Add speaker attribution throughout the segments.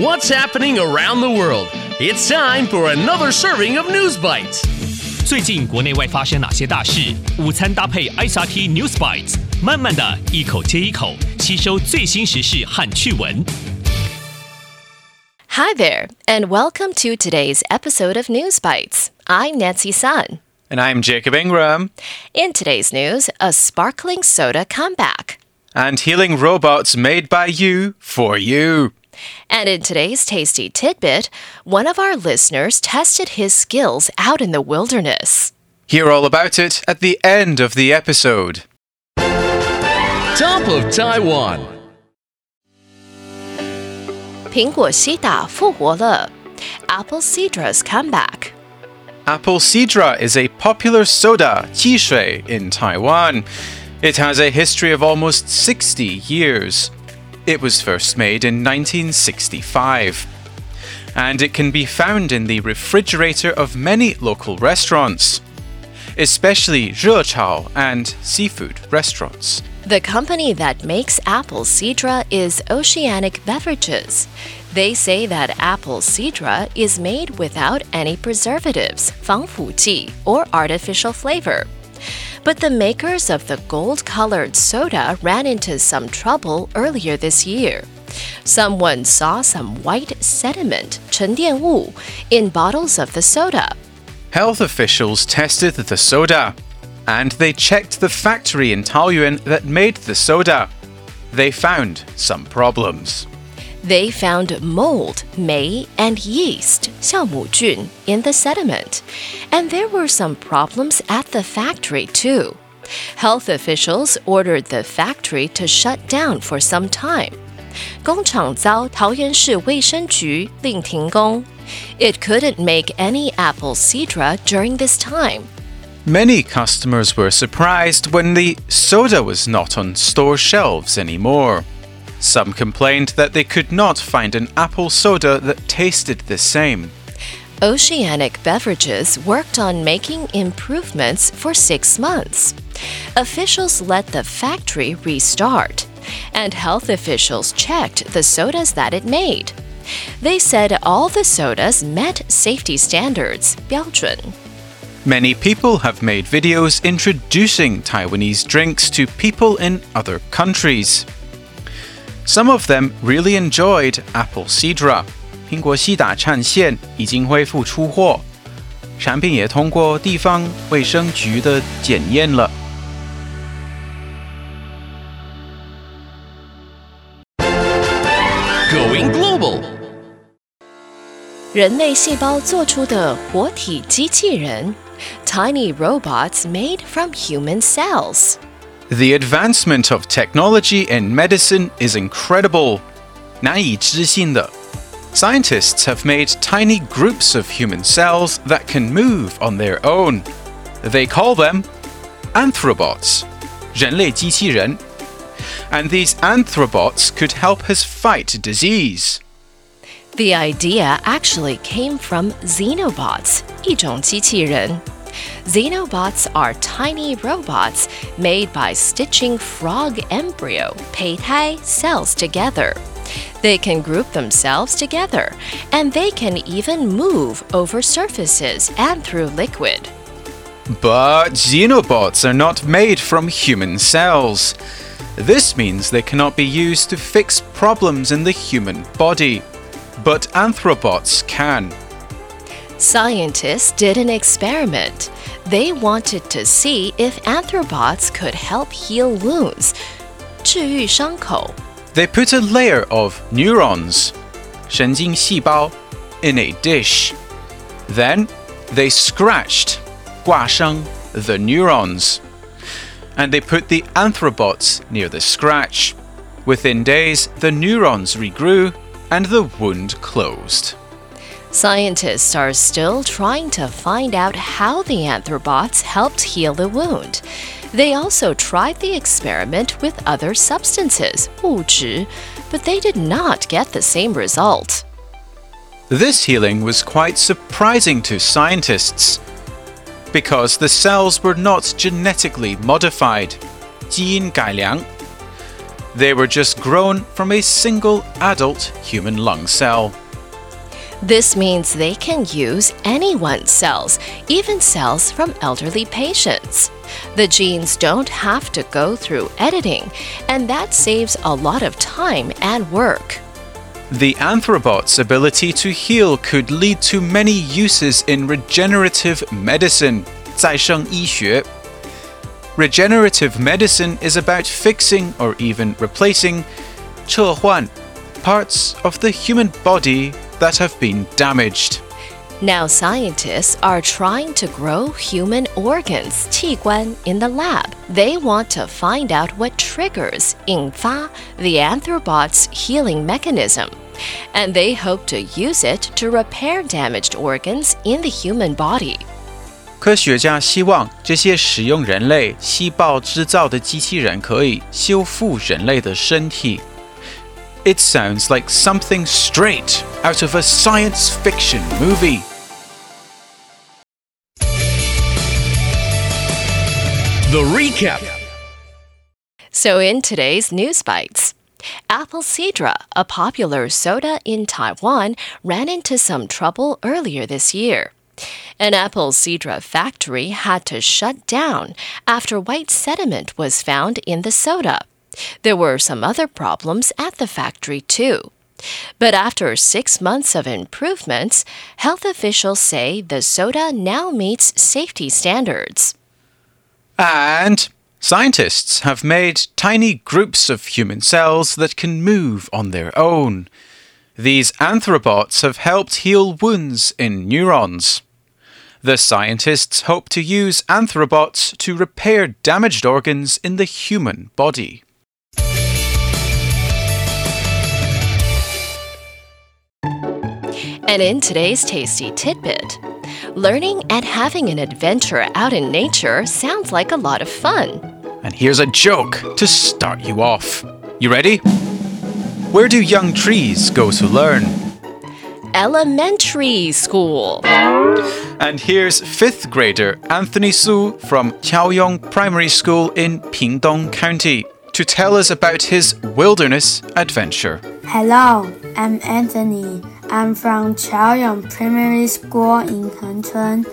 Speaker 1: What's happening around the world? It's time for another serving of News Bites.
Speaker 2: 最近国内外发生哪些大事？午餐搭配 ICT News Bites，慢慢的一口接一口吸收最新时事和趣闻。
Speaker 3: Hi there, and welcome to today's episode of News Bites. I'm Nancy Sun.
Speaker 4: And I'm Jacob Ingram.
Speaker 3: In today's news, a sparkling soda comeback.
Speaker 4: And healing robots made by you for you.
Speaker 3: And in today's tasty tidbit, one of our listeners tested his skills out in the wilderness.
Speaker 4: Hear all about it at the end of the episode.
Speaker 1: Top of Taiwan.
Speaker 3: 苹果西打复活了，Apple Sidra's comeback.
Speaker 4: Apple Sidra is a popular soda, qishui, in Taiwan. It has a history of almost 60 years. It was first made in 1965 and it can be found in the refrigerator of many local restaurants, especially rechao and seafood restaurants.
Speaker 3: The company that makes apple sidra is Oceanic Beverages. They say that apple sidra is made without any preservatives, fangfuji, or artificial flavor. But the makers of the gold colored soda ran into some trouble earlier this year. Someone saw some white sediment, 沉淀物, in bottles of the soda.
Speaker 4: Health officials tested the soda and they checked the factory in Taoyuan that made the soda. They found some problems.
Speaker 3: They found mold, Mei, and yeast, Xiaomujun, in the sediment. And there were some problems at the factory, too. Health officials ordered the factory to shut down for some time. 工厂遭桃园市卫生局令停工. It couldn't make any apple sidra during this time.
Speaker 4: Many customers were surprised when the soda was not on store shelves anymore. Some complained that they could not find an apple soda that tasted the same.
Speaker 3: Oceanic Beverages worked on making improvements for six months. Officials let the factory restart, and health officials checked the sodas that it made. They said all the sodas met safety standards, 标准.
Speaker 4: Many people have made videos introducing Taiwanese drinks to people in other countries. Some of them really enjoyed apple cidra. 苹果西打产线已经恢复出货，产品也通过地方卫生局的检验了。
Speaker 1: Going global.
Speaker 3: 人类细胞做出的活体机器人 tiny robots made from human cells.
Speaker 4: The advancement of technology in medicine is incredible. 难以置信的。Scientists have made tiny groups of human cells that can move on their own. They call them anthrobots. 人类机器人. And these anthrobots could help us fight disease.
Speaker 3: The idea actually came from xenobots, 一种机器人. Xenobots are tiny robots made by stitching frog embryo, 胚胎 cells together. They can group themselves together, and they can even move over surfaces and through liquid.
Speaker 4: But xenobots are not made from human cells. This means they cannot be used to fix problems in the human body. But anthrobots can.
Speaker 3: Scientists did an experiment. They wanted to see if anthrobots could help heal wounds. 治愈伤口.
Speaker 4: They put a layer of neurons 神经细胞 in a dish. Then they scratched 挂伤 the neurons. And they put the anthrobots near the scratch. Within days, the neurons regrew and the wound closed.
Speaker 3: Scientists are still trying to find out how the anthrobots helped heal the wound. They also tried the experiment with other substances, 物质, but they did not get the same result.
Speaker 4: This healing was quite surprising to scientists because the cells were not genetically modified. 基因改良. They were just grown from a single adult human lung cell.
Speaker 3: This means they can use anyone's cells, even cells from elderly patients. The genes don't have to go through editing, and that saves a lot of time and work.
Speaker 4: The anthrobot's ability to heal could lead to many uses in regenerative medicine, 再生医学. Regenerative medicine is about fixing or even replacing 撤换 parts of the human body that have been damaged.
Speaker 3: Now, scientists are trying to grow human organs, 器官, in the lab. They want to find out what triggers 引发 the anthrobot's healing mechanism. And they hope to use it to repair damaged organs in the human body.
Speaker 4: 科学家希望这些使用人类细胞制造的机器人可以修复人类的身体。It sounds like something straight out of a science fiction movie.
Speaker 1: The recap.
Speaker 3: So, in today's News Bites, Apple Sidra, a popular soda in Taiwan, ran into some trouble earlier this year. An apple sidra factory had to shut down after white sediment was found in the soda. There were some other problems at the factory, too. But after six months of improvements, health officials say the soda now meets safety standards.
Speaker 4: And scientists have made tiny groups of human cells that can move on their own. These anthrobots have helped heal wounds in neurons. The scientists hope to use anthrobots to repair damaged organs in the human body.
Speaker 3: And in today's tasty tidbit, learning and having an adventure out in nature sounds like a lot of fun.
Speaker 4: And here's a joke to start you off. You ready? Where do young trees go to learn?
Speaker 3: Elementary school.
Speaker 4: And here's fifth grader Anthony Su from Chaoyong Primary School in Pingtung County to tell us about his wilderness adventure.
Speaker 5: Hello, I'm Anthony. I'm from Chaoyong Primary School in Hengchun.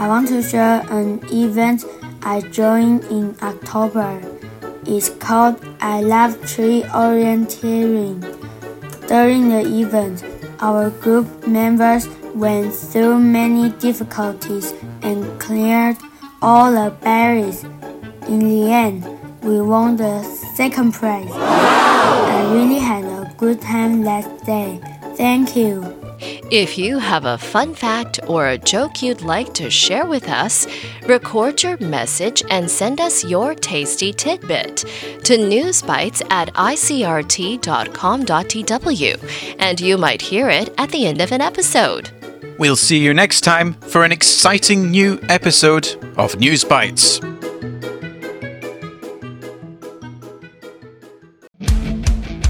Speaker 5: I want to share an event I joined in October. It's called I Love Tree Orienteering. During the event, our group members went through many difficulties and cleared all the barriers. In the end, we won the second prize. I really had a good time that day. Thank you.
Speaker 3: If you have a fun fact or a joke you'd like to share with us, record your message and send us your tasty tidbit to newsbites at icrt.com.tw, and you might hear it at the end of an episode.
Speaker 4: We'll see you next time for an exciting new episode of News Bites.